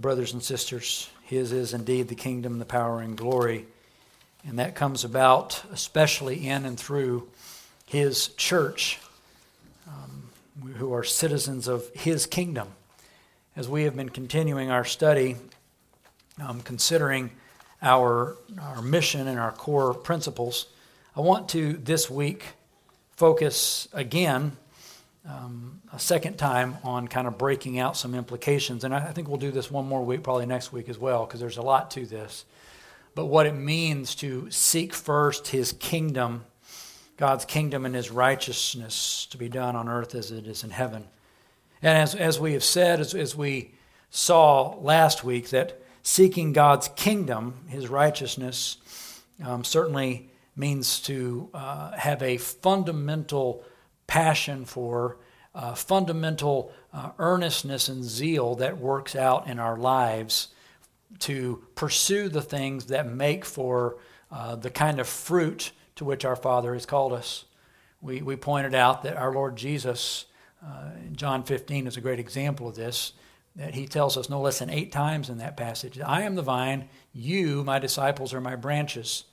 brothers and sisters, His is indeed the kingdom, the power, and glory. And that comes about especially in and through His church, um, who are citizens of His kingdom. As we have been continuing our study, um, considering our, our mission and our core principles, I want to this week focus again um, a second time on kind of breaking out some implications. And I think we'll do this one more week, probably next week as well, because there's a lot to this. But what it means to seek first his kingdom, God's kingdom and his righteousness to be done on earth as it is in heaven. And as, as we have said, as, as we saw last week, that seeking God's kingdom, his righteousness, um, certainly means to uh, have a fundamental passion for, uh, fundamental uh, earnestness and zeal that works out in our lives to pursue the things that make for uh, the kind of fruit to which our Father has called us. We, we pointed out that our Lord Jesus, uh, John 15 is a great example of this, that he tells us no less than eight times in that passage I am the vine, you, my disciples, are my branches.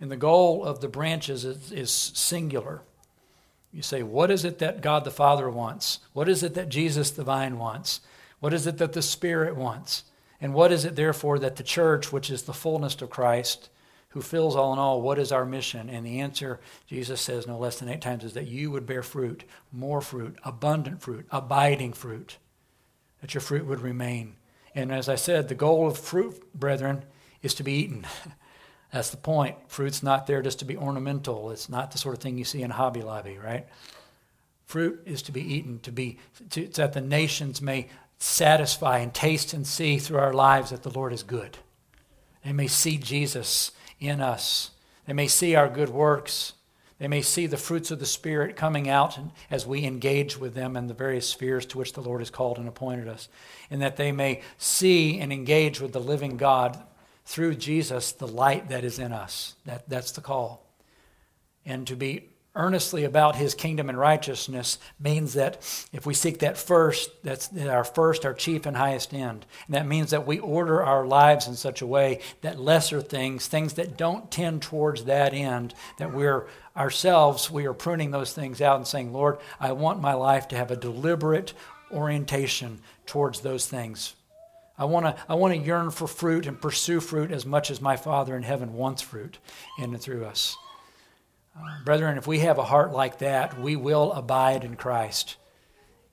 And the goal of the branches is, is singular. You say, what is it that God the Father wants? What is it that Jesus the vine wants? What is it that the Spirit wants? And what is it, therefore, that the church, which is the fullness of Christ, who fills all in all, what is our mission? And the answer, Jesus says no less than eight times, is that you would bear fruit, more fruit, abundant fruit, abiding fruit, that your fruit would remain. And as I said, the goal of fruit, brethren, is to be eaten. That's the point. Fruit's not there just to be ornamental. It's not the sort of thing you see in Hobby Lobby, right? Fruit is to be eaten, to be to, that the nations may satisfy and taste and see through our lives that the Lord is good. They may see Jesus in us. They may see our good works. They may see the fruits of the Spirit coming out as we engage with them in the various spheres to which the Lord has called and appointed us. And that they may see and engage with the living God through Jesus the light that is in us. That, that's the call. And to be earnestly about his kingdom and righteousness means that if we seek that first, that's our first, our chief and highest end. And that means that we order our lives in such a way that lesser things, things that don't tend towards that end, that we're ourselves, we are pruning those things out and saying, Lord, I want my life to have a deliberate orientation towards those things I want to I want to yearn for fruit and pursue fruit as much as my Father in heaven wants fruit in and through us. Uh, brethren, if we have a heart like that, we will abide in Christ.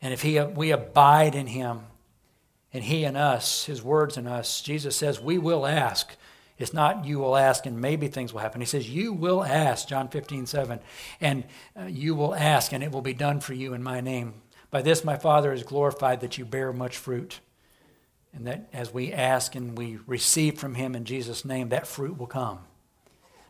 And if he, we abide in him and he in us, his words in us, Jesus says, we will ask. It's not you will ask and maybe things will happen. He says, You will ask, John 15, 7, and uh, you will ask, and it will be done for you in my name. By this my Father is glorified that you bear much fruit. And that as we ask and we receive from Him in Jesus' name, that fruit will come.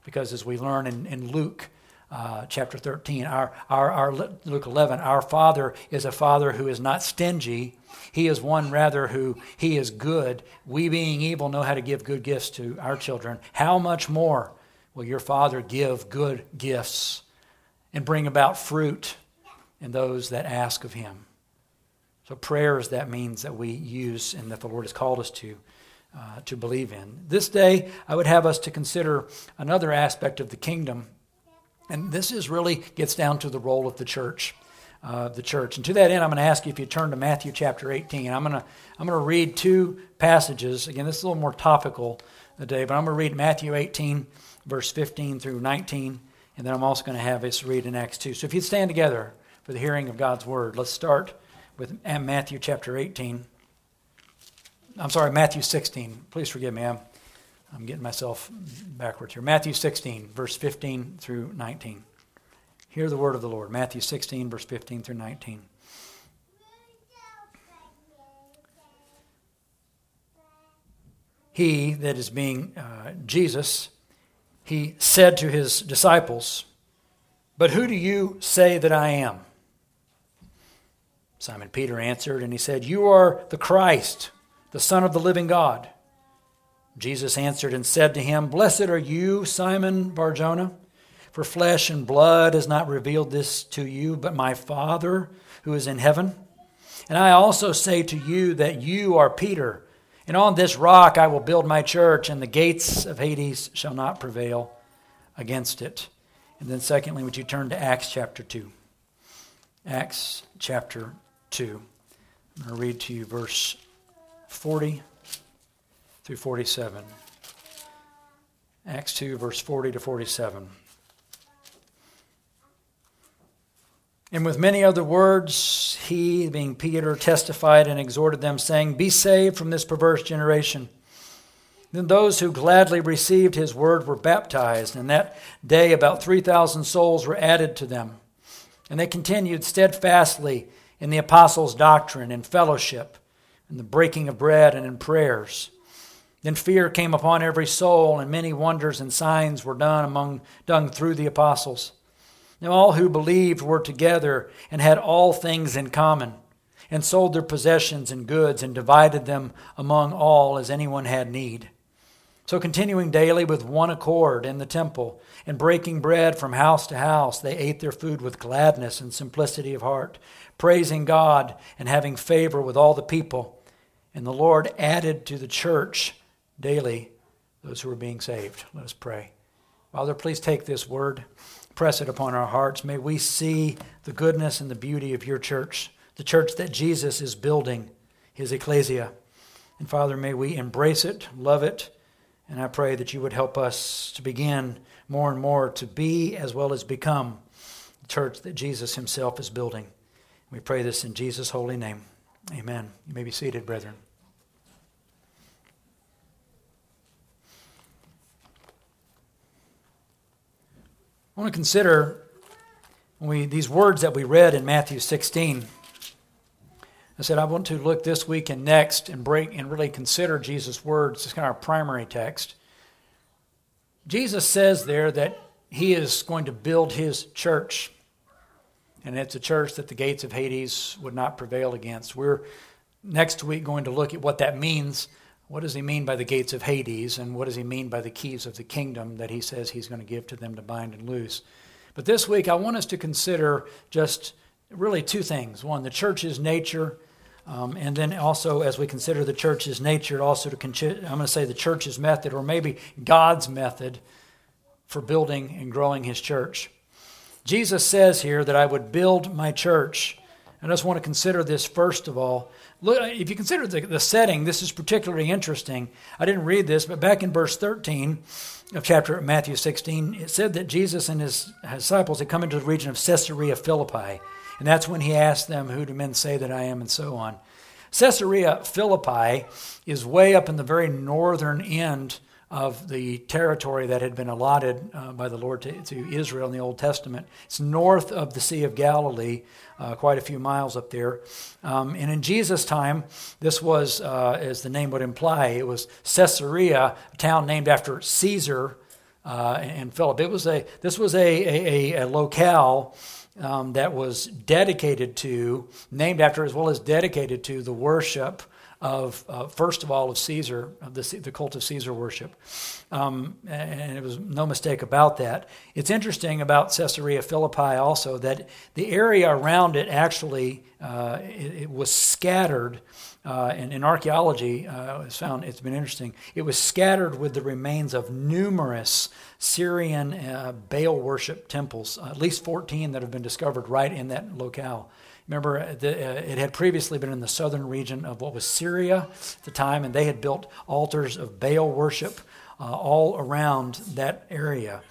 Because as we learn in, in Luke uh, chapter 13, our, our, our, Luke 11, our Father is a Father who is not stingy. He is one rather who He is good. We being evil know how to give good gifts to our children. How much more will your Father give good gifts and bring about fruit in those that ask of Him? So prayers that means that we use and that the Lord has called us to. Uh, to believe in. This day, I would have us to consider another aspect of the kingdom, and this is really gets down to the role of the church. Uh, the church. And to that end, I'm going to ask you if you turn to Matthew chapter 18. I'm going to I'm going to read two passages. Again, this is a little more topical today, but I'm going to read Matthew 18, verse 15 through 19, and then I'm also going to have us read in Acts 2. So if you'd stand together for the hearing of God's word, let's start with Matthew chapter 18. I'm sorry, Matthew 16. Please forgive me. I'm, I'm getting myself backwards here. Matthew 16, verse 15 through 19. Hear the word of the Lord. Matthew 16, verse 15 through 19. He, that is being uh, Jesus, he said to his disciples, But who do you say that I am? Simon Peter answered, and he said, You are the Christ, the Son of the living God. Jesus answered and said to him, Blessed are you, Simon Barjona, for flesh and blood has not revealed this to you, but my Father who is in heaven. And I also say to you that you are Peter And on this rock I will build my church, and the gates of Hades shall not prevail against it. And then, secondly, would you turn to Acts chapter 2? Acts chapter 2. I'm going to read to you verse 40 through 47. Acts 2, verse 40 to 47. And with many other words, he, being Peter, testified and exhorted them, saying, Be saved from this perverse generation. Then those who gladly received his word were baptized, and that day about 3,000 souls were added to them. And they continued steadfastly in the apostles' doctrine and fellowship, in the breaking of bread and in prayers. Then fear came upon every soul, and many wonders and signs were done among done through the apostles. Now all who believed were together and had all things in common, and sold their possessions and goods and divided them among all as anyone had need. So continuing daily with one accord in the temple and breaking bread from house to house, they ate their food with gladness and simplicity of heart, praising God and having favor with all the people. And the Lord added to the church daily those who were being saved. Let us pray. Father, please take this word, press it upon our hearts. May we see the goodness and the beauty of your church, the church that Jesus is building, his ecclesia. And Father, may we embrace it, love it, and I pray that you would help us to begin more and more to be as well as become the church that Jesus himself is building. We pray this in Jesus' holy name. Amen. You may be seated, brethren. I want to consider we, these words that we read in Matthew 16. I said I want to look this week and next and break and really consider Jesus' words. It's kind of our primary text. Jesus says there that he is going to build his church, and it's a church that the gates of Hades would not prevail against. We're next week going to look at what that means what does he mean by the gates of Hades? And what does he mean by the keys of the kingdom that he says he's going to give to them to bind and loose? But this week, I want us to consider just really two things. One, the church's nature, um, and then also as we consider the church's nature, also to consider, I'm going to say the church's method, or maybe God's method for building and growing his church. Jesus says here that I would build my church. I just want to consider this first of all Look, if you consider the, the setting, this is particularly interesting. I didn't read this, but back in verse 13 of chapter Matthew 16, it said that Jesus and his disciples had come into the region of Caesarea Philippi. And that's when he asked them, Who do men say that I am? and so on. Caesarea Philippi is way up in the very northern end of the territory that had been allotted uh, by the Lord to, to, Israel in the Old Testament. It's north of the Sea of Galilee, uh, quite a few miles up there. Um, and in Jesus' time, this was, uh, as the name would imply, it was Caesarea, a town named after Caesar uh, and Philip. It was a, this was a, a, a locale. Um, that was dedicated to, named after, as well as dedicated to the worship of, uh, first of all, of Caesar, of the, the cult of Caesar worship. Um, and it was no mistake about that. It's interesting about Caesarea Philippi also that the area around it actually uh, it, it, was scattered. Uh, and in archaeology, uh, it's found it's been interesting. It was scattered with the remains of numerous Syrian uh, Baal worship temples, at least 14 that have been discovered right in that locale. Remember, uh, the, uh, it had previously been in the southern region of what was Syria at the time, and they had built altars of Baal worship uh, all around that area.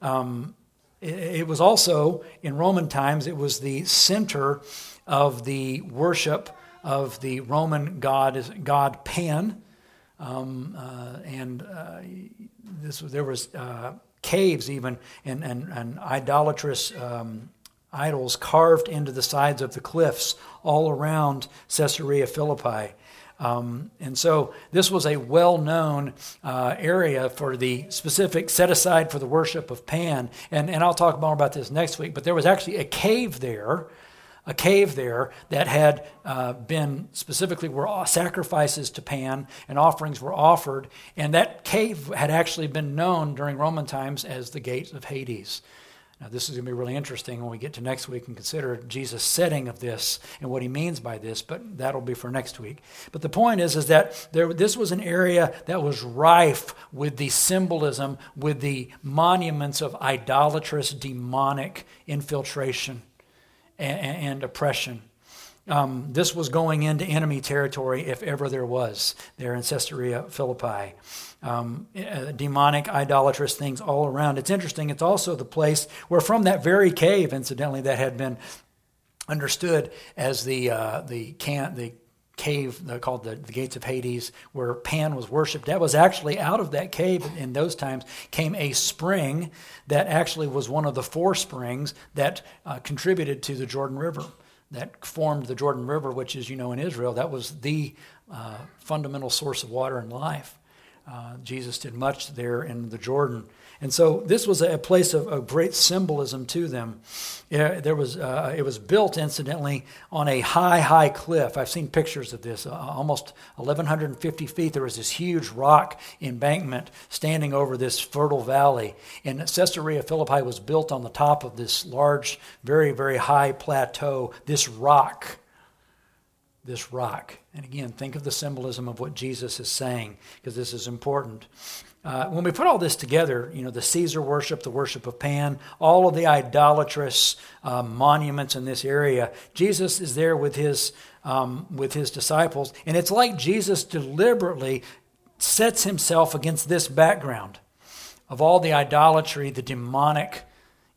Um, it, it, was also, in Roman times, it was the center of the worship of the Roman god, god Pan. Um, uh, and uh, this, there was uh, caves even and, and, and idolatrous um, idols carved into the sides of the cliffs all around Caesarea Philippi. Um, and so this was a well known uh, area for the specific set aside for the worship of Pan. And, and I'll talk more about this next week, but there was actually a cave there. A cave there that had uh, been specifically where sacrifices to Pan and offerings were offered, and that cave had actually been known during Roman times as the Gate of Hades. Now, this is going to be really interesting when we get to next week and consider Jesus' setting of this and what he means by this, but that'll be for next week. But the point is, is that there, this was an area that was rife with the symbolism, with the monuments of idolatrous, demonic infiltration and, and oppression. Um, this was going into enemy territory if ever there was there in Caesarea Philippi um, uh, demonic, idolatrous things all around. It's interesting. It's also the place where, from that very cave, incidentally, that had been understood as the uh, the can the cave called the, the gates of Hades, where Pan was worshipped. That was actually out of that cave in those times came a spring that actually was one of the four springs that uh, contributed to the Jordan River. That formed the Jordan River, which is, you know, in Israel, that was the uh, fundamental source of water and life. Uh, Jesus did much there in the Jordan. And so this was a place of, of great symbolism to them. Yeah, there was, uh, it was built, incidentally, on a high, high cliff. I've seen pictures of this, uh, almost 1,150 feet. There was this huge rock embankment standing over this fertile valley. And Caesarea Philippi was built on the top of this large, very, very high plateau, this rock this rock. And again, think of the symbolism of what Jesus is saying, because this is important. Uh, when we put all this together, you know, the Caesar worship, the worship of Pan, all of the idolatrous uh, monuments in this area, Jesus is there with his, um, with his disciples. And it's like Jesus deliberately sets himself against this background of all the idolatry, the demonic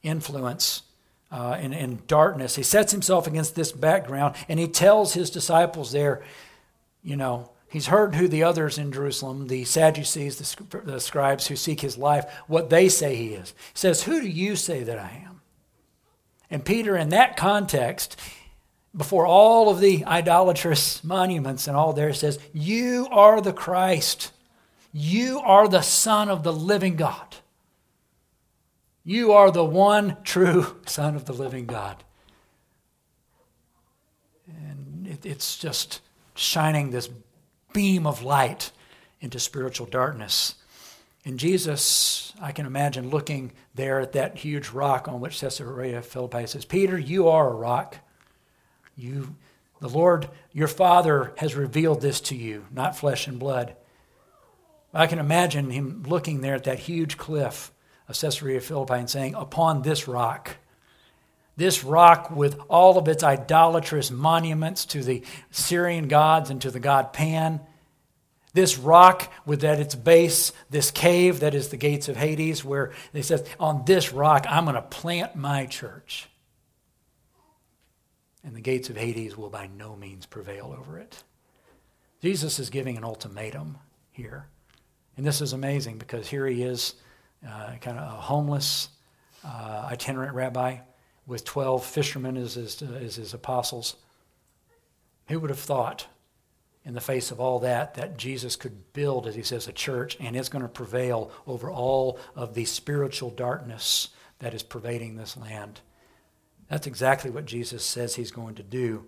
influence uh, darkness. He sets himself against this background and he tells his disciples there, you know, he's heard who the others in Jerusalem, the Sadducees, the, the scribes who seek his life, what they say he is. He says, Who do you say that I am? And Peter, in that context, before all of the idolatrous monuments and all there, says, You are the Christ. You are the Son of the living God. You are the one true Son of the living God. And it, it's just shining this beam of light into spiritual darkness. And Jesus, I can imagine looking there at that huge rock on which Caesarea Philippi says, Peter, you are a rock. You, the Lord, your Father, has revealed this to you, not flesh and blood. I can imagine him looking there at that huge cliff of Caesarea Philippi saying, Upon this rock, this rock with all of its idolatrous monuments to the Syrian gods and to the god Pan, this rock with at its base, this cave that is the gates of Hades, where they says, On this rock, I'm going to plant my church. And the gates of Hades will by no means prevail over it. Jesus is giving an ultimatum here. And this is amazing because here he is uh, kind of a homeless uh, itinerant rabbi with 12 fishermen as his, as his apostles. Who would have thought, in the face of all that, that Jesus could build, as he says, a church and it's going to prevail over all of the spiritual darkness that is pervading this land? That's exactly what Jesus says he's going to do.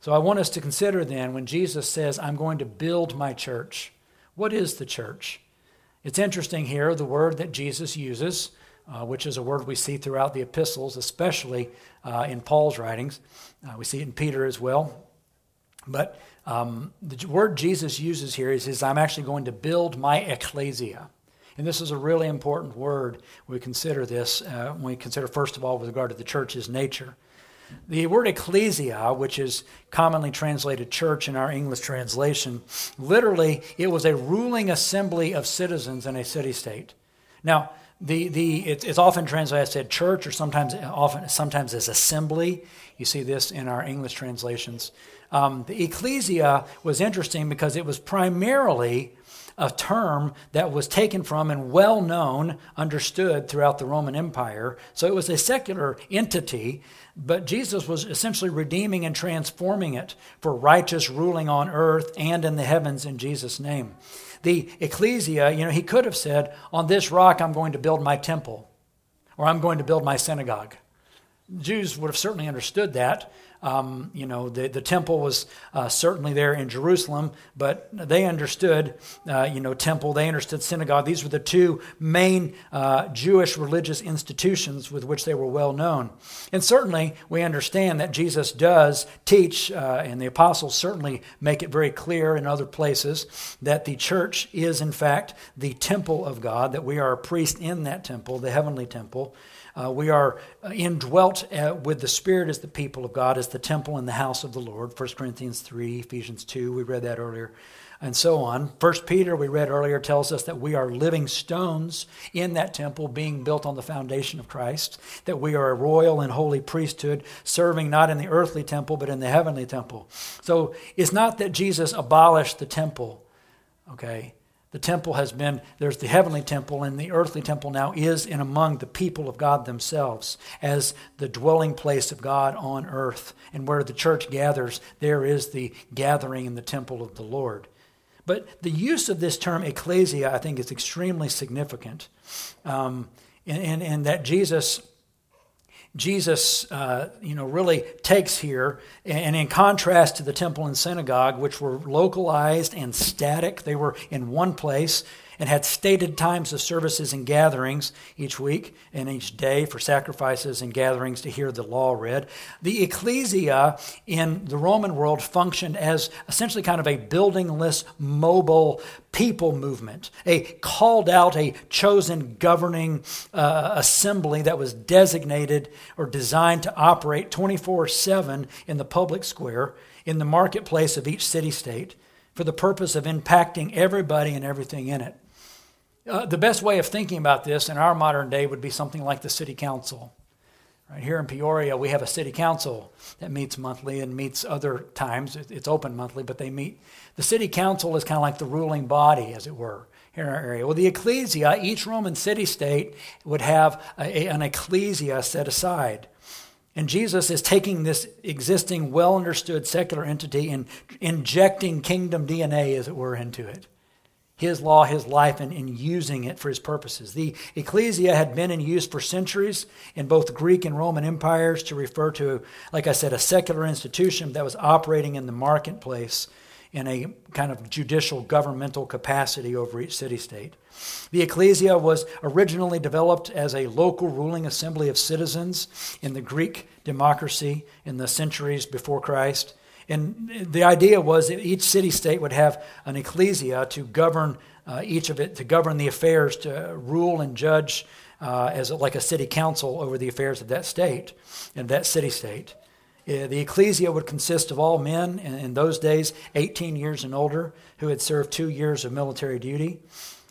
So I want us to consider then when Jesus says, I'm going to build my church, what is the church? It's interesting here, the word that Jesus uses, uh, which is a word we see throughout the epistles, especially uh, in Paul's writings. Uh, we see it in Peter as well. But um, the word Jesus uses here is, is, I'm actually going to build my ecclesia. And this is a really important word. We consider this uh, when we consider, first of all, with regard to the church's nature. The word ecclesia, which is commonly translated church in our English translation, literally it was a ruling assembly of citizens in a city state. Now, the, the, it, it's often translated as church or sometimes often sometimes as assembly. You see this in our English translations. Um, the ecclesia was interesting because it was primarily a term that was taken from and well known, understood throughout the Roman Empire. So it was a secular entity but Jesus was essentially redeeming and transforming it for righteous ruling on earth and in the heavens in Jesus' name. The ecclesia, you know, he could have said, On this rock I'm going to build my temple, or I'm going to build my synagogue. Jews would have certainly understood that. Um, you know, the, the temple was uh, certainly there in Jerusalem, but they understood, uh, you know, temple, they understood synagogue. These were the two main uh, Jewish religious institutions with which they were well known. And certainly we understand that Jesus does teach, uh, and the apostles certainly make it very clear in other places, that the church is, in fact, the temple of God, that we are a priest in that temple, the heavenly temple. Uh, we are uh, indwelt uh, with the Spirit as the people of God, as the temple and the house of the Lord. 1 Corinthians 3, Ephesians 2, we read that earlier, and so on. 1 Peter, we read earlier, tells us that we are living stones in that temple being built on the foundation of Christ, that we are a royal and holy priesthood serving not in the earthly temple, but in the heavenly temple. So it's not that Jesus abolished the temple, okay? The temple has been, there's the heavenly temple, and the earthly temple now is in among the people of God themselves as the dwelling place of God on earth. And where the church gathers, there is the gathering in the temple of the Lord. But the use of this term ecclesia, I think, is extremely significant. Um, and, and, and that Jesus Jesus, uh, you know, really takes here, and in contrast to the temple and synagogue, which were localized and static, they were in one place and had stated times of services and gatherings each week and each day for sacrifices and gatherings to hear the law read. The ecclesia in the Roman world functioned as essentially kind of a buildingless, mobile people movement, a called out, a chosen governing uh, assembly that was designated or designed to operate 24 7 in the public square, in the marketplace of each city state, for the purpose of impacting everybody and everything in it. Uh, the best way of thinking about this in our modern day would be something like the city council. Right here in Peoria, we have a city council that meets monthly and meets other times. It's open monthly, but they meet. The city council is kind of like the ruling body, as it were, here in our area. Well, the ecclesia, each Roman city state would have a, an ecclesia set aside. And Jesus is taking this existing, well understood secular entity and injecting kingdom DNA, as it were, into it his law, his life, and, and using it for his purposes. The ecclesia had been in use for centuries in both Greek and Roman empires to refer to, like I said, a secular institution that was operating in the marketplace in a kind of judicial governmental capacity over each city state. The ecclesia was originally developed as a local ruling assembly of citizens in the Greek democracy in the centuries before Christ. And the idea was that each city state would have an ecclesia to govern uh, each of it, to govern the affairs, to rule and judge uh, as like a city council over the affairs of that state and that city state. Uh, the ecclesia would consist of all men in, in those days, 18 years and older, who had served two years of military duty.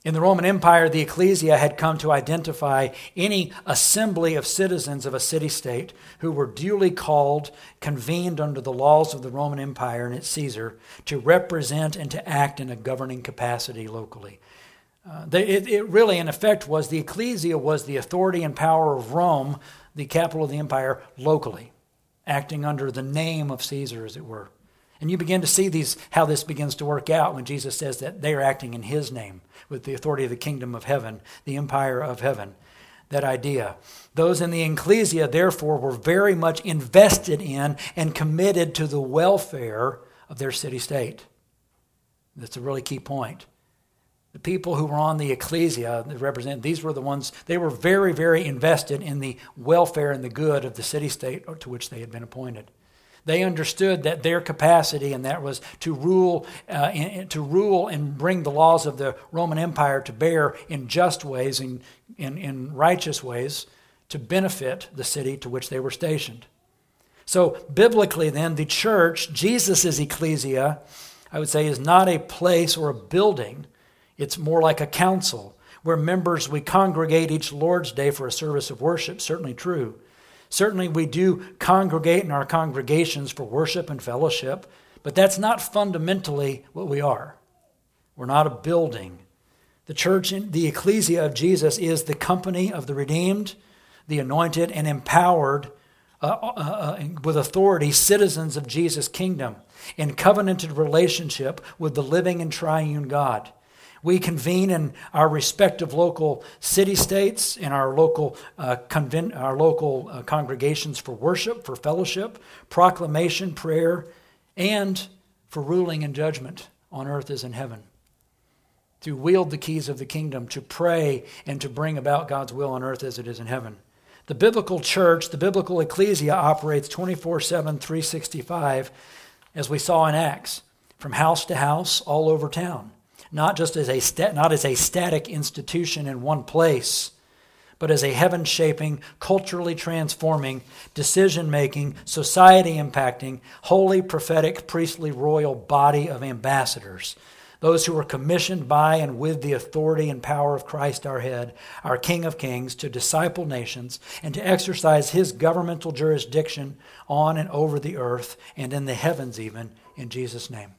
In the Roman Empire, the ecclesia had come to identify any assembly of citizens of a city state who were duly called, convened under the laws of the Roman Empire and its Caesar to represent and to act in a governing capacity locally. Uh, they, it, it really, in effect, was the ecclesia was the authority and power of Rome, the capital of the empire, locally, acting under the name of Caesar, as it were. And you begin to see these how this begins to work out when Jesus says that they are acting in his name with the authority of the kingdom of heaven, the empire of heaven. That idea. Those in the ecclesia, therefore, were very much invested in and committed to the welfare of their city state. That's a really key point. The people who were on the ecclesia that represent these were the ones they were very, very invested in the welfare and the good of the city state to which they had been appointed. They understood that their capacity, and that was to rule, uh, in, to rule and bring the laws of the Roman Empire to bear in just ways, in, in, in righteous ways, to benefit the city to which they were stationed. So, biblically, then, the church, Jesus' ecclesia, I would say, is not a place or a building. It's more like a council where members, we congregate each Lord's Day for a service of worship, certainly true. Certainly, we do congregate in our congregations for worship and fellowship, but that's not fundamentally what we are. We're not a building. The church, the ecclesia of Jesus, is the company of the redeemed, the anointed, and empowered uh, uh, uh, with authority citizens of Jesus' kingdom in covenanted relationship with the living and triune God. We convene in our respective local city states, in our local, uh, conven- our local uh, congregations for worship, for fellowship, proclamation, prayer, and for ruling and judgment on earth as in heaven. To wield the keys of the kingdom, to pray, and to bring about God's will on earth as it is in heaven. The biblical church, the biblical ecclesia, operates 24 7, 365, as we saw in Acts, from house to house all over town not just as a sta- not as a static institution in one place, but as a heaven shaping, culturally transforming, decision making, society impacting, holy, prophetic, priestly, royal body of ambassadors. Those who are commissioned by and with the authority and power of Christ our head, our King of Kings, to disciple nations and to exercise his governmental jurisdiction on and over the earth and in the heavens, even, in Jesus' name.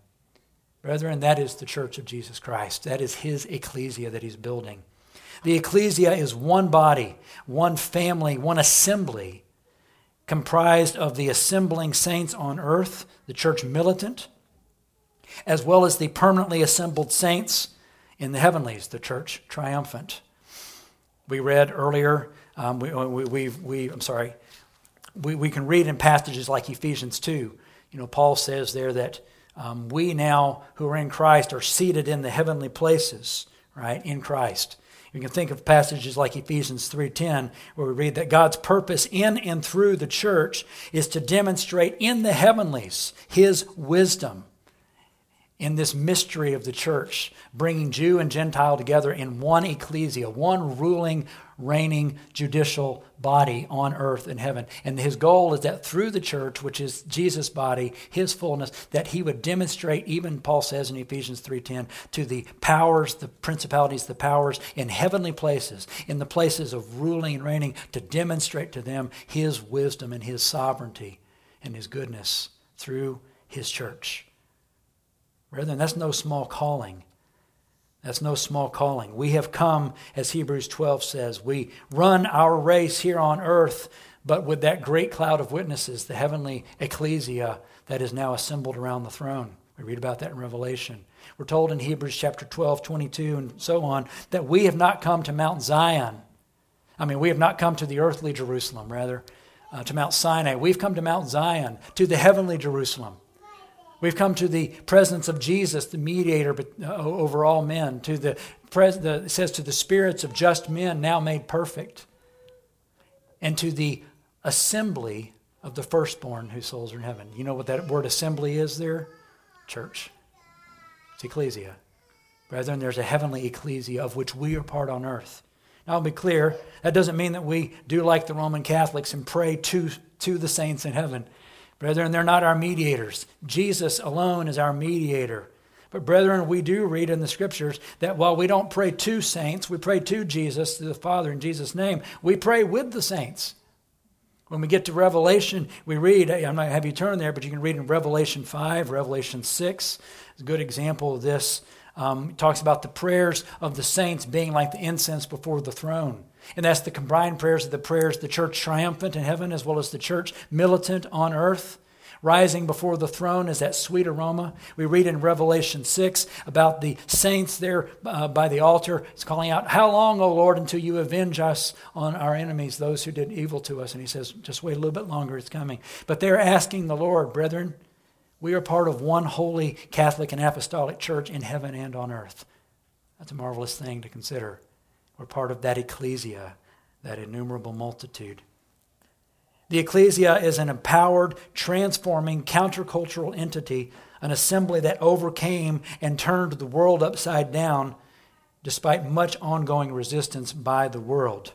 Brethren, that is the church of Jesus Christ. That is his ecclesia that he's building. The ecclesia is one body, one family, one assembly, comprised of the assembling saints on earth, the church militant, as well as the permanently assembled saints in the heavenlies, the church triumphant. We read earlier, um, we, we, we, we, I'm sorry, we, we can read in passages like Ephesians 2. You know, Paul says there that um, we now who are in Christ are seated in the heavenly places, right, in Christ. You can think of passages like Ephesians 3:10 where we read that God's purpose in and through the church is to demonstrate in the heavenlies his wisdom in this mystery of the church, bringing Jew and Gentile together in one ecclesia, one ruling, reigning, judicial body on earth and heaven. And his goal is that through the church, which is Jesus' body, his fullness, that he would demonstrate, even Paul says in Ephesians 3.10, to the powers, the principalities, the powers in heavenly places, in the places of ruling and reigning, to demonstrate to them his wisdom and his sovereignty and his goodness through his church. Brethren, that's no small calling. That's no small calling. We have come, as Hebrews 12 says, we run our race here on earth, but with that great cloud of witnesses, the heavenly ecclesia that is now assembled around the throne. We read about that in Revelation. We're told in Hebrews chapter 12, 22, and so on, that we have not come to Mount Zion. I mean, we have not come to the earthly Jerusalem, rather, uh, to Mount Sinai. We've come to Mount Zion, to the heavenly Jerusalem We've come to the presence of Jesus, the mediator uh, over all men, to the, the says to the spirits of just men now made perfect, and to the assembly of the firstborn whose souls are in heaven. You know what that word assembly is there? Church. It's ecclesia. Brethren, there's a heavenly ecclesia of which we are part on earth. Now, I'll be clear, that doesn't mean that we do like the Roman Catholics and pray to, to the saints in heaven. Brethren, they're not our mediators. Jesus alone is our mediator. But, brethren, we do read in the scriptures that while we don't pray to saints, we pray to Jesus, to the Father in Jesus' name. We pray with the saints. When we get to Revelation, we read, I'm not have you turn there, but you can read in Revelation 5, Revelation 6. It's a good example of this. Um, it talks about the prayers of the saints being like the incense before the throne. And that's the combined prayers of the prayers the church triumphant in heaven as well as the church militant on earth. Rising before the throne is that sweet aroma. We read in Revelation 6 about the saints there uh, by the altar. It's calling out, How long, O Lord, until you avenge us on our enemies, those who did evil to us? And he says, Just wait a little bit longer, it's coming. But they're asking the Lord, Brethren, we are part of one holy Catholic and Apostolic church in heaven and on earth. That's a marvelous thing to consider. We're part of that ecclesia, that innumerable multitude. The ecclesia is an empowered, transforming, countercultural entity, an assembly that overcame and turned the world upside down despite much ongoing resistance by the world.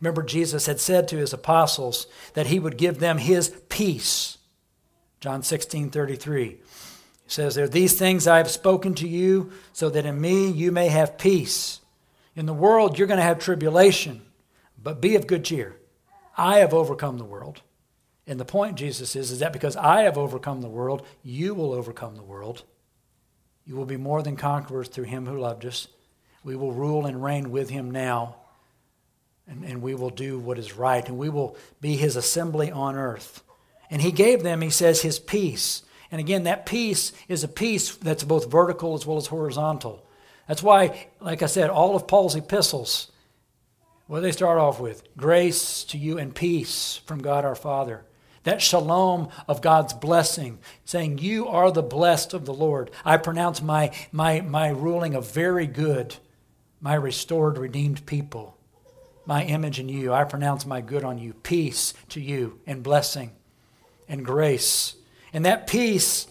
Remember, Jesus had said to his apostles that he would give them his peace. John 16 33. He says there, These things I have spoken to you, so that in me you may have peace. In the world, you're going to have tribulation, but be of good cheer. I have overcome the world. And the point, Jesus is, is that because I have overcome the world, you will overcome the world. You will be more than conquerors through him who loved us. We will rule and reign with him now. And, and we will do what is right. And we will be his assembly on earth. And he gave them, he says, his peace. And again, that peace is a peace that's both vertical as well as horizontal. That's why, like I said, all of Paul's epistles, what do they start off with? Grace to you and peace from God our Father. That shalom of God's blessing, saying, You are the blessed of the Lord. I pronounce my, my, my ruling of very good, my restored, redeemed people, my image in you. I pronounce my good on you. Peace to you and blessing and grace. And that peace,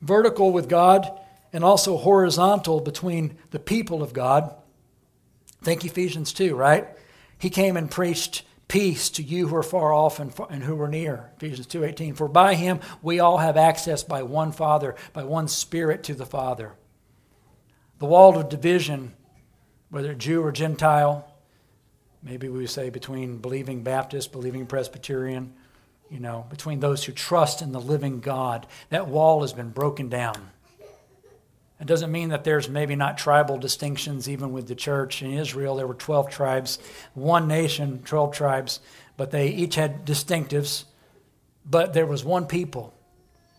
vertical with God and also horizontal between the people of God. Think Ephesians 2, right? He came and preached peace to you who are far off and, and who are near. Ephesians 2:18. For by him we all have access by one Father, by one Spirit to the Father. The wall of division, whether Jew or Gentile, maybe we say between believing Baptist, believing Presbyterian, you know, between those who trust in the living God. That wall has been broken down. It doesn't mean that there's maybe not tribal distinctions even with the church. In Israel, there were 12 tribes, one nation, 12 tribes, but they each had distinctives, but there was one people.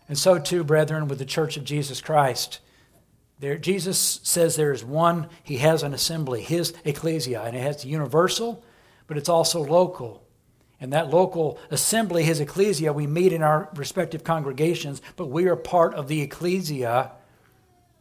And so, too, brethren, with the church of Jesus Christ. There, Jesus says there is one, he has an assembly, his ecclesia, and it has the universal, but it's also local. And that local assembly, his ecclesia, we meet in our respective congregations, but we are part of the ecclesia,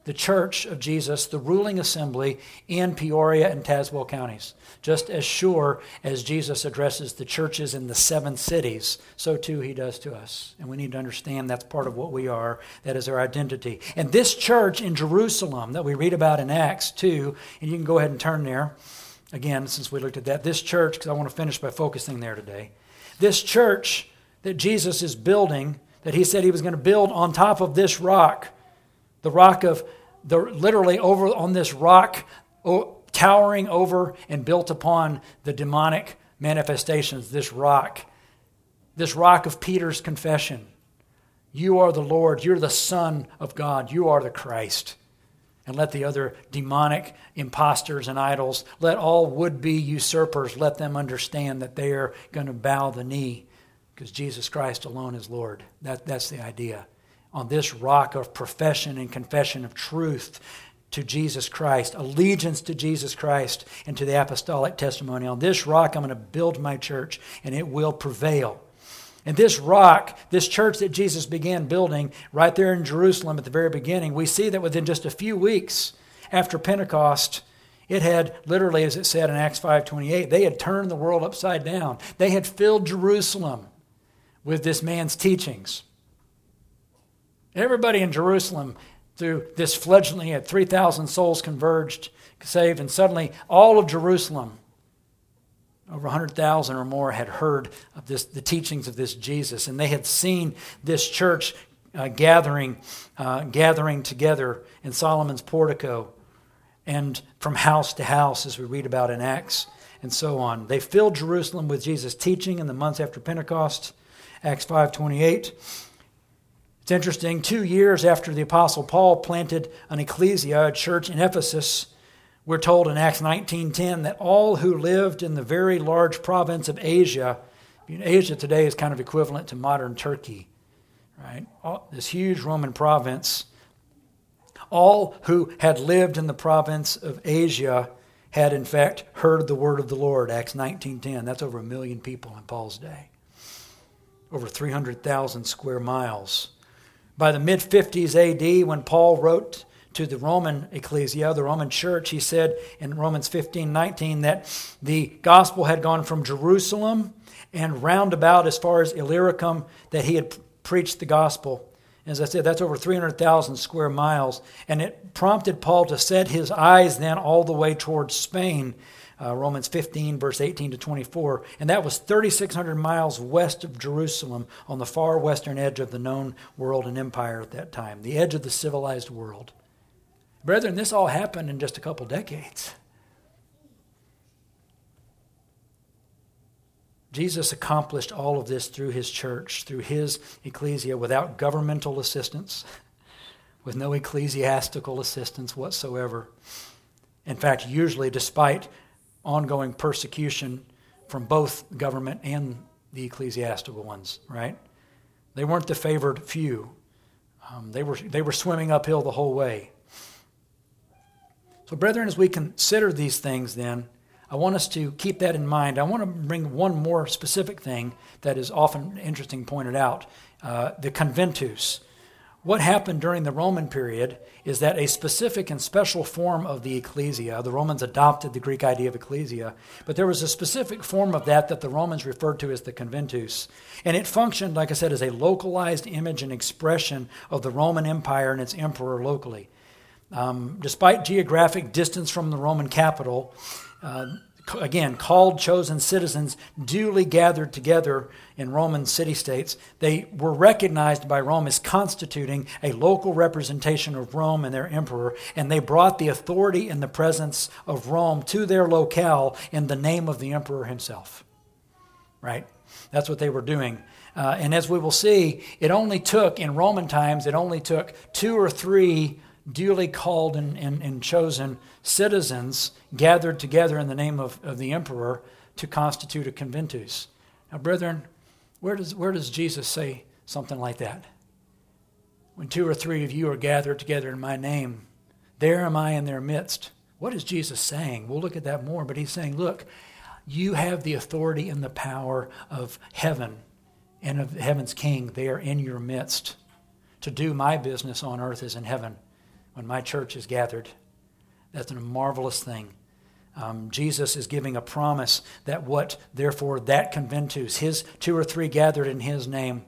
the church of Jesus, the ruling assembly in Peoria and Tazewell counties. Just as sure as Jesus addresses the churches in the seven cities, so too he does to us. And we need to understand that's part of what we are, that is our identity. And this church in Jerusalem that we read about in Acts 2, and you can go ahead and turn there again, since we looked at that, this church, because I want to finish by focusing there today. This church that Jesus is building, that he said he was going to build on top of this rock, the rock of, the, literally over on this rock, towering over and built upon the demonic manifestations, this rock, this rock of Peter's confession. You are the Lord, you're the Son of God, you are the Christ and let the other demonic impostors and idols, let all would be usurpers, let them understand that they are going to bow the knee because Jesus Christ alone is Lord. That, that's the idea. On this rock of profession and confession of truth to Jesus Christ, allegiance to Jesus Christ, and to the apostolic testimony. On this rock, I'm going to build my church, and it will prevail. And this rock, this church that Jesus began building right there in Jerusalem at the very beginning, we see that within just a few weeks after Pentecost, it had literally, as it said in Acts 5:28, they had turned the world upside down. They had filled Jerusalem with this man's teachings. Everybody in Jerusalem, through this fledgling, had 3,000 souls converged, saved, and suddenly all of Jerusalem over 100,000 or more had heard of this, the teachings of this Jesus, and they had seen this church uh, gathering, uh, gathering together in Solomon's portico and from house to house, as we read about in Acts and so on. They filled Jerusalem with Jesus' teaching in the months after Pentecost, Acts 5.28. It's interesting, two years after the Apostle Paul planted an ecclesia, a church in Ephesus, we're told in Acts 19:10 that all who lived in the very large province of Asia, Asia today is kind of equivalent to modern Turkey, right? All, this huge Roman province. All who had lived in the province of Asia had in fact heard the word of the Lord. Acts 19:10. That's over a million people in Paul's day. Over 300,000 square miles. By the mid 50s AD, when Paul wrote to the Roman ecclesia, the Roman church, he said in Romans 15 19 that the gospel had gone from Jerusalem and roundabout as far as Illyricum, that he had preached the gospel. As I said, that's over 300,000 square miles. And it prompted Paul to set his eyes then all the way towards Spain, uh, Romans 15, verse 18 to 24. And that was 3,600 miles west of Jerusalem on the far western edge of the known world and empire at that time, the edge of the civilized world. Brethren, this all happened in just a couple decades. Jesus accomplished all of this through his church, through his ecclesia, without governmental assistance, with no ecclesiastical assistance whatsoever. In fact, usually despite ongoing persecution from both government and the ecclesiastical ones, right? They weren't the favored few. Um, they, were, they were swimming uphill the whole way. So, brethren, as we consider these things, then, I want us to keep that in mind. I want to bring one more specific thing that is often interesting pointed out uh, the conventus. What happened during the Roman period is that a specific and special form of the ecclesia, the Romans adopted the Greek idea of ecclesia, but there was a specific form of that that the Romans referred to as the conventus. And it functioned, like I said, as a localized image and expression of the Roman Empire and its emperor locally. Um, despite geographic distance from the Roman capital, uh, again, called, chosen citizens duly gathered together in Roman city states, they were recognized by Rome as constituting a local representation of Rome and their emperor, and they brought the authority and the presence of Rome to their locale in the name of the emperor himself. Right? That's what they were doing. Uh, and as we will see, it only took, in Roman times, it only took two or three duly called and, and, and chosen citizens gathered together in the name of, of the emperor to constitute a conventus. Now, brethren, where does, where does Jesus say something like that? When two or three of you are gathered together in my name, there am I in their midst. What is Jesus saying? We'll look at that more, but he's saying, look, you have the authority and the power of heaven and of heaven's king. They are in your midst to do my business on earth as in heaven when my church is gathered. That's a marvelous thing. Um, Jesus is giving a promise that what, therefore, that conventus, his two or three gathered in his name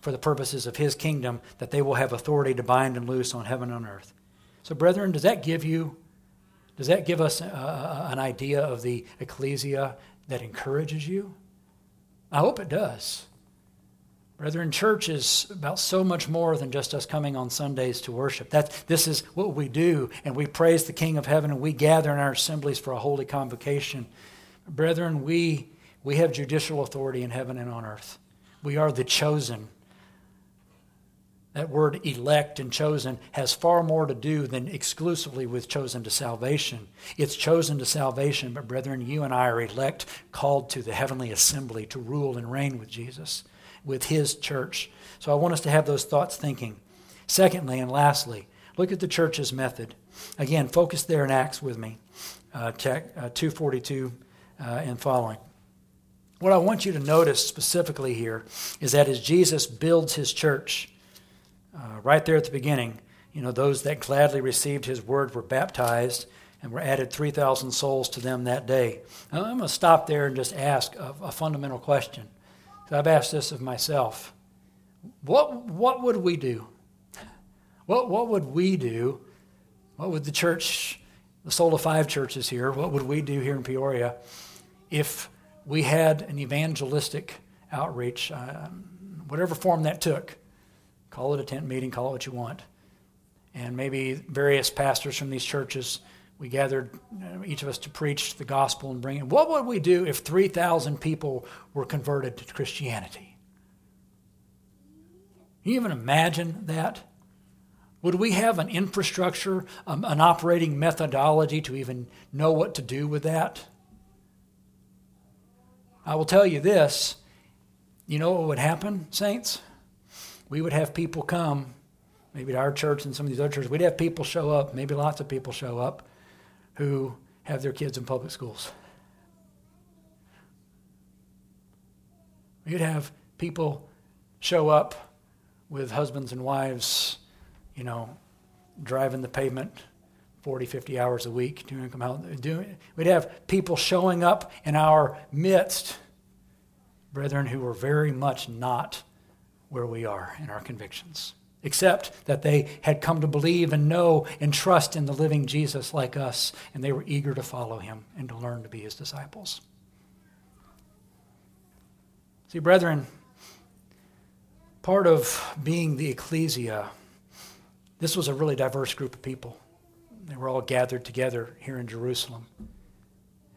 for the purposes of his kingdom, that they will have authority to bind and loose on heaven and earth. So, brethren, does that give you, does that give us a, an idea of the ecclesia that encourages you? I hope it does. Brethren, church is about so much more than just us coming on Sundays to worship. That, this is what we do, and we praise the King of Heaven, and we gather in our assemblies for a holy convocation. Brethren, we, we have judicial authority in heaven and on earth. We are the chosen. That word elect and chosen has far more to do than exclusively with chosen to salvation. It's chosen to salvation, but brethren, you and I are elect, called to the heavenly assembly to rule and reign with Jesus with his church. So I want us to have those thoughts thinking. Secondly, and lastly, look at the church's method. Again, focus there in Acts with me, uh, tech, uh, 242 uh, and following. What I want you to notice specifically here is that as Jesus builds his church, uh, right there at the beginning, you know, those that gladly received his word were baptized and were added 3,000 souls to them that day. Now, I'm going to stop there and just ask a, a fundamental question. I've asked this of myself. What, what would we do? What, what would we do? What would the church, the Soul of Five churches here, what would we do here in Peoria if we had an evangelistic outreach, uh, whatever form that took? Call it a tent meeting, call it what you want. And maybe various pastors from these churches we gathered uh, each of us to preach the gospel and bring it. What would we do if 3,000 people were converted to Christianity? Can you even imagine that? Would we have an infrastructure, um, an operating methodology to even know what to do with that? I will tell you this you know what would happen, saints? We would have people come, maybe to our church and some of these other churches. We'd have people show up, maybe lots of people show up who have their kids in public schools. You'd have people show up with husbands and wives, you know, driving the pavement 40, 50 hours a week, doing come out doing we'd have people showing up in our midst, brethren who were very much not where we are in our convictions except that they had come to believe and know and trust in the living Jesus like us, and they were eager to follow him and to learn to be his disciples. See, brethren, part of being the ecclesia, this was a really diverse group of people. They were all gathered together here in Jerusalem.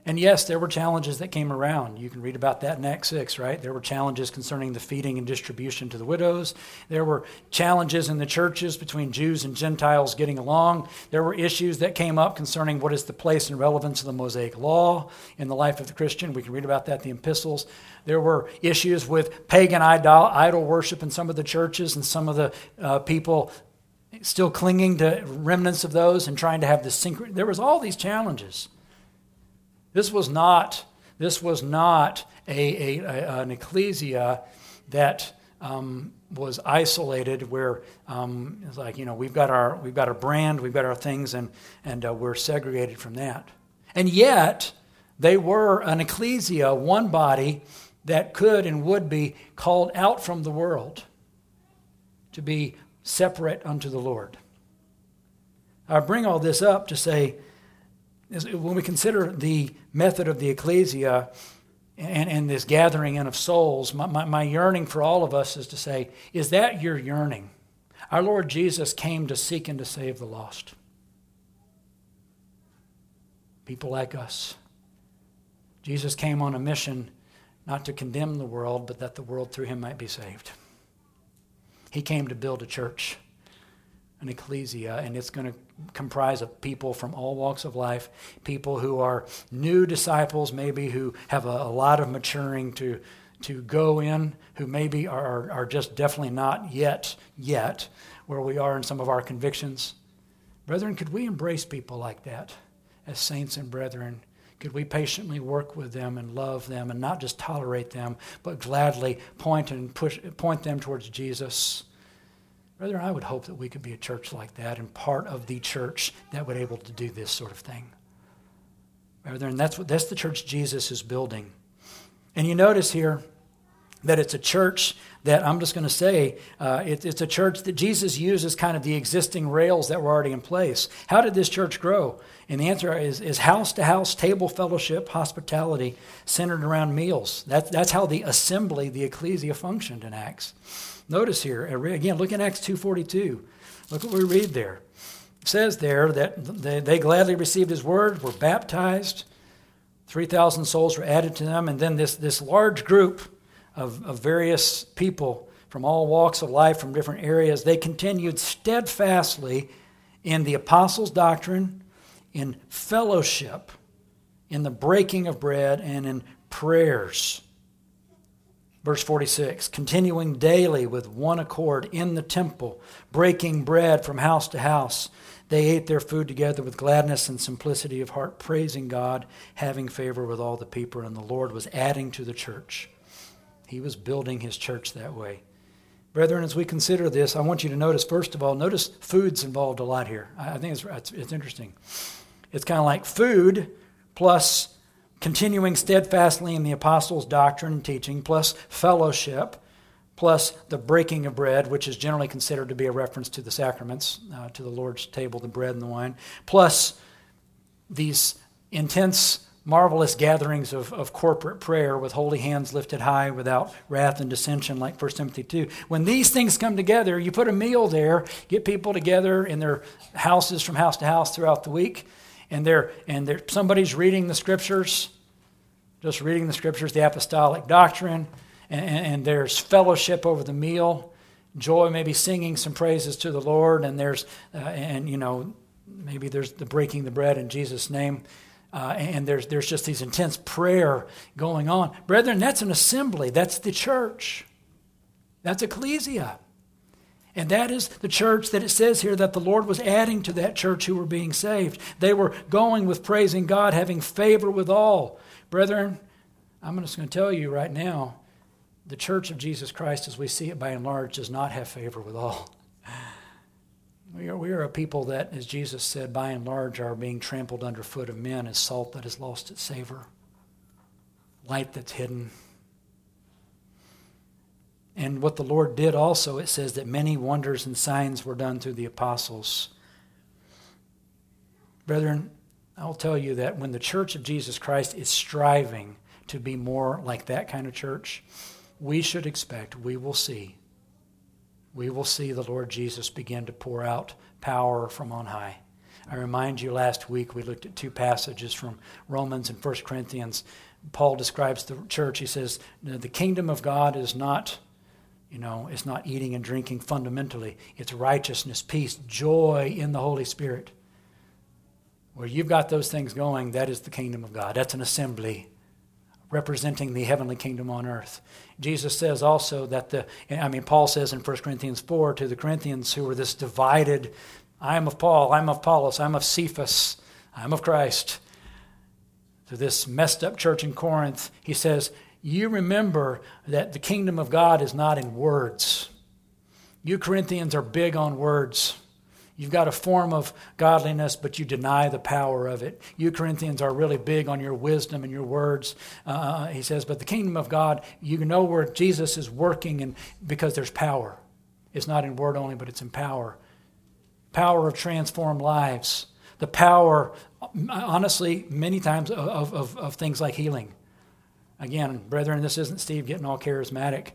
And yes, there were challenges that came around. You can read about that in Acts 6, right? There were challenges concerning the feeding and distribution to the widows. There were challenges in the churches between Jews and Gentiles getting along. There were issues that came up concerning what is the place and relevance of the Mosaic law in the life of the Christian. We can read about that in the epistles. There were issues with pagan idol, idol worship in some of the churches, and some of the uh, people still clinging to remnants of those and trying to have the synchron. There was all these challenges. This was not. This was not a, a, a an ecclesia that um, was isolated, where um, it's like you know we've got our we've got our brand, we've got our things, and and uh, we're segregated from that. And yet they were an ecclesia, one body that could and would be called out from the world to be separate unto the Lord. I bring all this up to say, when we consider the method of the ecclesia and, and this gathering in of souls, my, my, my yearning for all of us is to say, is that your yearning? Our Lord Jesus came to seek and to save the lost. People like us. Jesus came on a mission not to condemn the world, but that the world through him might be saved. He came to build a church, an ecclesia, and it's going to comprise of people from all walks of life, people who are new disciples, maybe who have a, a lot of maturing to, to go in, who maybe are, are just definitely not yet, yet, where we are in some of our convictions. Brethren, could we embrace people like that as saints and brethren? Could we patiently work with them and love them and not just tolerate them, but gladly point and push, point them towards Jesus? Brother, I would hope that we could be a church like that and part of the church that would able to do this sort of thing. Brother, and that's what that's the church Jesus is building. And you notice here that it's a church that I'm just going to say uh, it, it's a church that Jesus uses kind of the existing rails that were already in place. How did this church grow? And the answer is, is house to house, table fellowship, hospitality centered around meals. That, that's how the assembly, the ecclesia, functioned in Acts. Notice here, uh, again, look in Acts 2.42. Look what we read there. It says there that they, they gladly received his word, were baptized, 3,000 souls were added to them, and then this, this large group of, of various people from all walks of life, from different areas, they continued steadfastly in the apostles' doctrine, in fellowship, in the breaking of bread, and in prayers. Verse 46 continuing daily with one accord in the temple, breaking bread from house to house. They ate their food together with gladness and simplicity of heart, praising God, having favor with all the people, and the Lord was adding to the church he was building his church that way. Brethren, as we consider this, I want you to notice, first of all, notice food's involved a lot here. I think it's, it's, interesting. It's kind of like food plus continuing steadfastly in the apostles' doctrine and teaching, plus fellowship, plus the breaking of bread, which is generally considered to be a reference to the sacraments, uh, to the Lord's table, the bread and the wine, plus these intense marvelous gatherings of, of corporate prayer with holy hands lifted high without wrath and dissension like 1 timothy 2 when these things come together you put a meal there get people together in their houses from house to house throughout the week and they're and they're, somebody's reading the scriptures just reading the scriptures the apostolic doctrine and, and there's fellowship over the meal joy maybe singing some praises to the lord and there's uh, and you know maybe there's the breaking the bread in jesus name uh, and there's, there's just these intense prayer going on. Brethren, that's an assembly. That's the church. That's ecclesia. And that is the church that it says here that the Lord was adding to that church who were being saved. They were going with praising God, having favor with all. Brethren, I'm just going to tell you right now the church of Jesus Christ, as we see it by and large, does not have favor with all. We are, we are a people that, as Jesus said, by and large are being trampled underfoot of men as salt that has lost its savor, light that's hidden. And what the Lord did also, it says that many wonders and signs were done through the apostles. Brethren, I'll tell you that when the church of Jesus Christ is striving to be more like that kind of church, we should expect we will see we will see the Lord Jesus begin to pour out power from on high. I remind you last week we looked at two passages from Romans and 1 Corinthians. Paul describes the church. He says, The kingdom of God is not, you know, it's not eating and drinking fundamentally. It's righteousness, peace, joy in the Holy Spirit. Where you've got those things going, that is the kingdom of God. That's an assembly representing the heavenly kingdom on earth. Jesus says also that the, I mean, Paul says in 1 Corinthians 4 to the Corinthians who were this divided, I am of Paul, I'm of Apollos, I'm of Cephas, I'm of Christ. To this messed up church in Corinth, he says, You remember that the kingdom of God is not in words. You Corinthians are big on words. You've got a form of godliness, but you deny the power of it. You Corinthians are really big on your wisdom and your words. Uh, he says, but the kingdom of God, you know where Jesus is working, and because there's power. It's not in word only, but it's in power. Power of transformed lives. The power, honestly, many times of, of, of things like healing. Again, brethren, this isn't Steve getting all charismatic.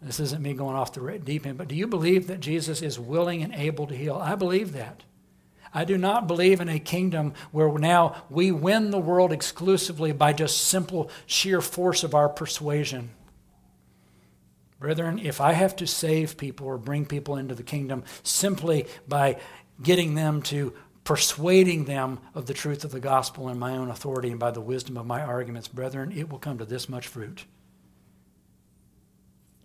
This isn't me going off the deep end, but do you believe that Jesus is willing and able to heal? I believe that. I do not believe in a kingdom where now we win the world exclusively by just simple sheer force of our persuasion. Brethren, if I have to save people or bring people into the kingdom simply by getting them to persuading them of the truth of the gospel in my own authority and by the wisdom of my arguments, brethren, it will come to this much fruit.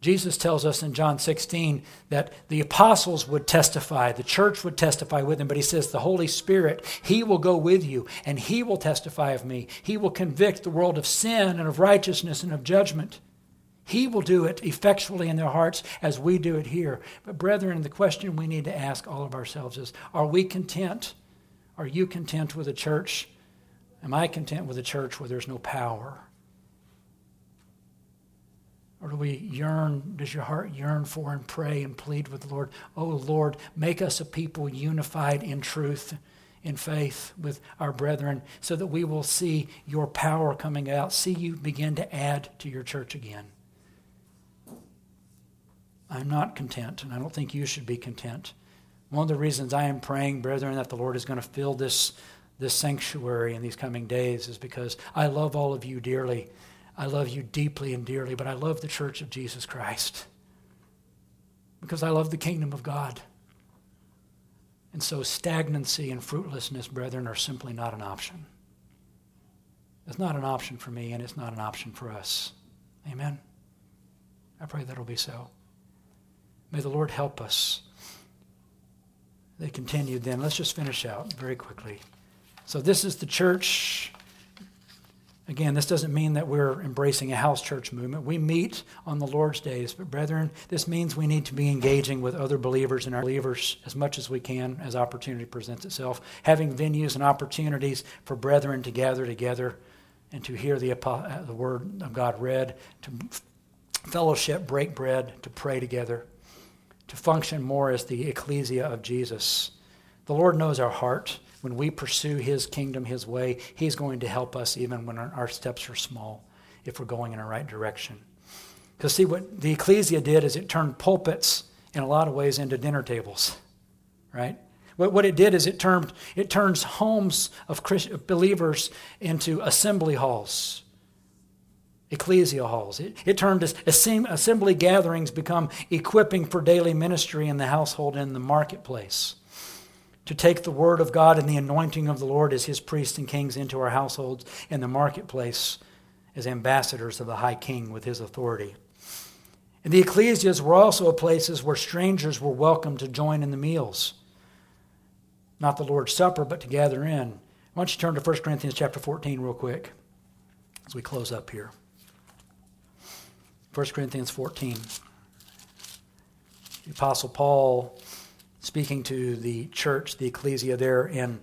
Jesus tells us in John 16 that the apostles would testify, the church would testify with him, but he says the Holy Spirit, he will go with you and he will testify of me. He will convict the world of sin and of righteousness and of judgment. He will do it effectually in their hearts as we do it here. But, brethren, the question we need to ask all of ourselves is are we content? Are you content with a church? Am I content with a church where there's no power? Or do we yearn, does your heart yearn for and pray and plead with the Lord? Oh Lord, make us a people unified in truth, in faith with our brethren, so that we will see your power coming out, see you begin to add to your church again. I'm not content, and I don't think you should be content. One of the reasons I am praying, brethren, that the Lord is going to fill this, this sanctuary in these coming days is because I love all of you dearly. I love you deeply and dearly, but I love the church of Jesus Christ because I love the kingdom of God. And so stagnancy and fruitlessness, brethren, are simply not an option. It's not an option for me, and it's not an option for us. Amen? I pray that'll be so. May the Lord help us. They continued then. Let's just finish out very quickly. So, this is the church Again, this doesn't mean that we're embracing a house church movement. We meet on the Lord's days, but brethren, this means we need to be engaging with other believers and our believers as much as we can as opportunity presents itself, having venues and opportunities for brethren to gather together and to hear the, uh, the word of God read, to fellowship, break bread, to pray together, to function more as the ecclesia of Jesus. The Lord knows our heart when we pursue His kingdom, His way, He's going to help us even when our, steps are small, if we're going in the right direction. Because, see, what the ecclesia did is it turned pulpits in a lot of ways into dinner tables, right? What, it did is it turned it turns homes of Christ, believers into assembly halls, ecclesia halls. It, it turned assembly gatherings become equipping for daily ministry in the household and the marketplace to take the word of God and the anointing of the Lord as his priests and kings into our households and the marketplace as ambassadors of the high king with his authority. And the ecclesias were also places where strangers were welcome to join in the meals. Not the Lord's Supper, but to gather in. Why don't you turn to 1 Corinthians chapter 14 real quick as we close up here. 1 Corinthians 14. The Apostle Paul speaking to the church, the ecclesia there in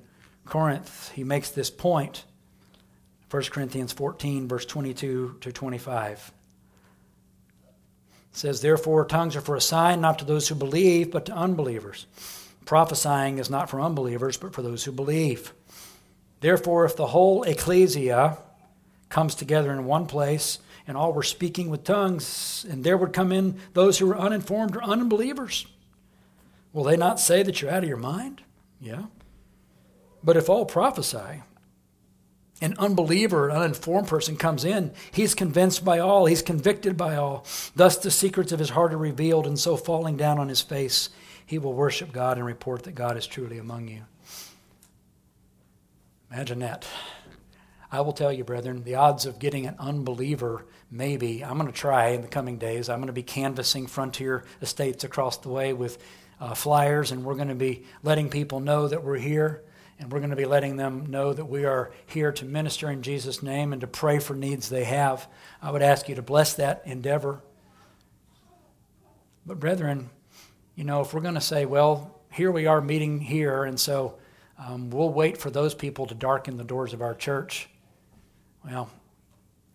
Corinth, he makes this point. 1 Corinthians 14, verse 22 to 25. It says, Therefore, tongues are for a sign not to those who believe, but to unbelievers. Prophesying is not for unbelievers, but for those who believe. Therefore, if the whole ecclesia comes together in one place, and all were speaking with tongues, and there would come in those who were uninformed or unbelievers, Will they not say that you're out of your mind? Yeah. But if all prophesy, an unbeliever, an uninformed person comes in, he's convinced by all, he's convicted by all. Thus the secrets of his heart are revealed, and so falling down on his face, he will worship God and report that God is truly among you. Imagine that. I will tell you, brethren, the odds of getting an unbeliever, maybe, I'm going to try in the coming days. I'm going to be canvassing Frontier Estates across the way with uh, flyers, and we're going to be letting people know that we're here, and we're going to be letting them know that we are here to minister in Jesus' name and to pray for needs they have. I would ask you to bless that endeavor. But, brethren, you know, if we're going to say, well, here we are meeting here, and so um, we'll wait for those people to darken the doors of our church. Well,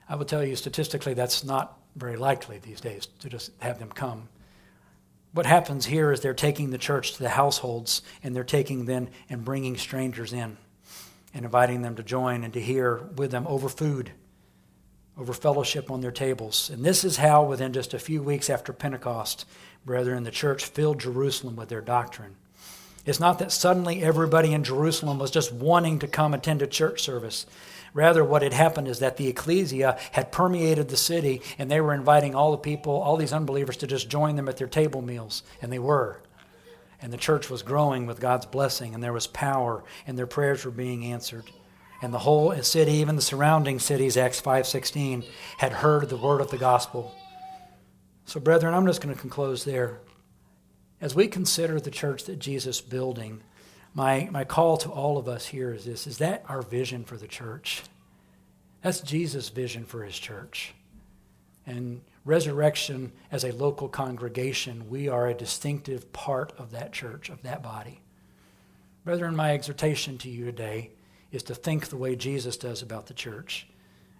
I will tell you statistically that's not very likely these days to just have them come. What happens here is they're taking the church to the households and they're taking them and bringing strangers in and inviting them to join and to hear with them over food, over fellowship on their tables. And this is how, within just a few weeks after Pentecost, brethren, the church filled Jerusalem with their doctrine. It's not that suddenly everybody in Jerusalem was just wanting to come attend a church service. Rather, what had happened is that the ecclesia had permeated the city and they were inviting all the people, all these unbelievers, to just join them at their table meals. And they were. And the church was growing with God's blessing, and there was power, and their prayers were being answered. And the whole city, even the surrounding cities, Acts 5.16, had heard the word of the gospel. So, brethren, I'm just going to conclude there. As we consider the church that Jesus building, my, my call to all of us here is this is that our vision for the church? That's Jesus' vision for his church. And resurrection as a local congregation, we are a distinctive part of that church, of that body. Brethren, my exhortation to you today is to think the way Jesus does about the church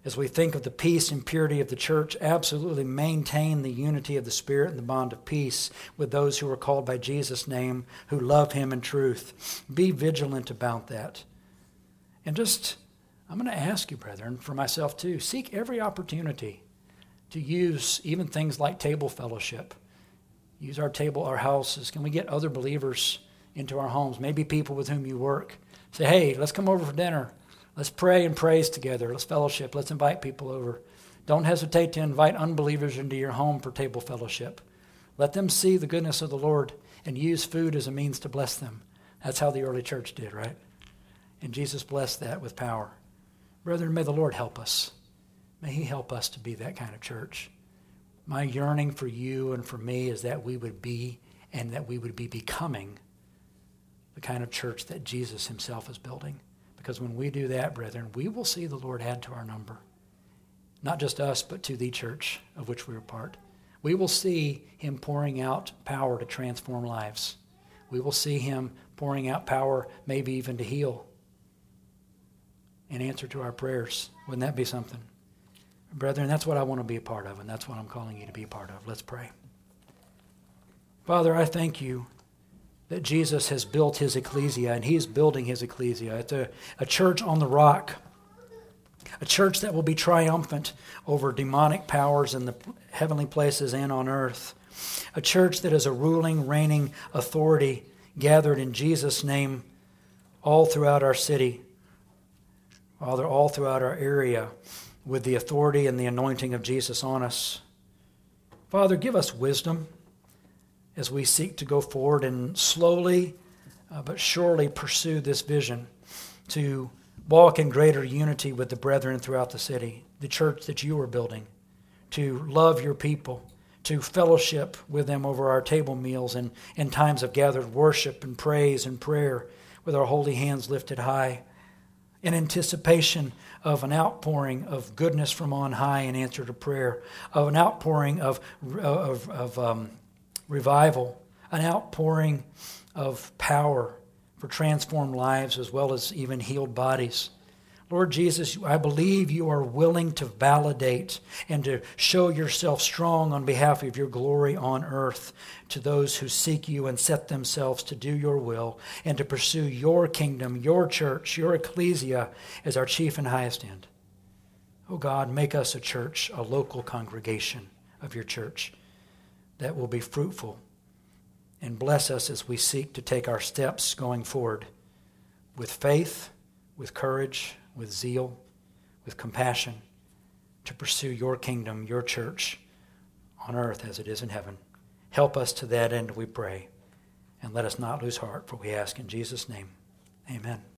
as we think of the peace and purity of the church, absolutely maintain the unity of the Spirit and the bond of peace with those who are called by Jesus' name, who love Him in truth. Be vigilant about that. And just, I'm going to ask you, brethren, for myself too, seek every opportunity to use even things like table fellowship. Use our table, our houses. Can we get other believers into our homes? Maybe people with whom you work. Say, hey, let's come over for dinner. Let's pray and praise together. Let's fellowship. Let's invite people over. Don't hesitate to invite unbelievers into your home for table fellowship. Let them see the goodness of the Lord and use food as a means to bless them. That's how the early church did, right? And Jesus blessed that with power. Brethren, may the Lord help us. May He help us to be that kind of church. My yearning for you and for me is that we would be and that we would be becoming the kind of church that Jesus Himself is building. Because when we do that, brethren, we will see the Lord add to our number. Not just us, but to the church of which we are part. We will see him pouring out power to transform lives. We will see him pouring out power, maybe even to heal in answer to our prayers. Wouldn't that be something? Brethren, that's what I want to be a part of, and that's what I'm calling you to be a part of. Let's pray. Father, I thank you that Jesus has built his ecclesia, and he is building his ecclesia. It's a, a church on the rock, a church that will be triumphant over demonic powers in the heavenly places and on earth, a church that is a ruling, reigning authority gathered in Jesus' name all throughout our city, Father, all throughout our area, with the authority and the anointing of Jesus on us. Father, give us wisdom as we seek to go forward and slowly uh, but surely pursue this vision to walk in greater unity with the brethren throughout the city, the church that you are building, to love your people, to fellowship with them over our table meals and in times of gathered worship and praise and prayer with our holy hands lifted high, in anticipation of an outpouring of goodness from on high in answer to prayer, of an outpouring of, of, of um, revival, an outpouring of power for transformed lives as well as even healed bodies. Lord Jesus, I believe you are willing to validate and to show yourself strong on behalf of your glory on earth to those who seek you and set themselves to do your will and to pursue your kingdom, your church, your ecclesia as our chief and highest end. Oh God, make us a church, a local congregation of your church that will be fruitful. And bless us as we seek to take our steps going forward with faith, with courage, with zeal, with compassion to pursue your kingdom, your church on earth as it is in heaven. Help us to that end, we pray. And let us not lose heart, for we ask in Jesus' name. Amen.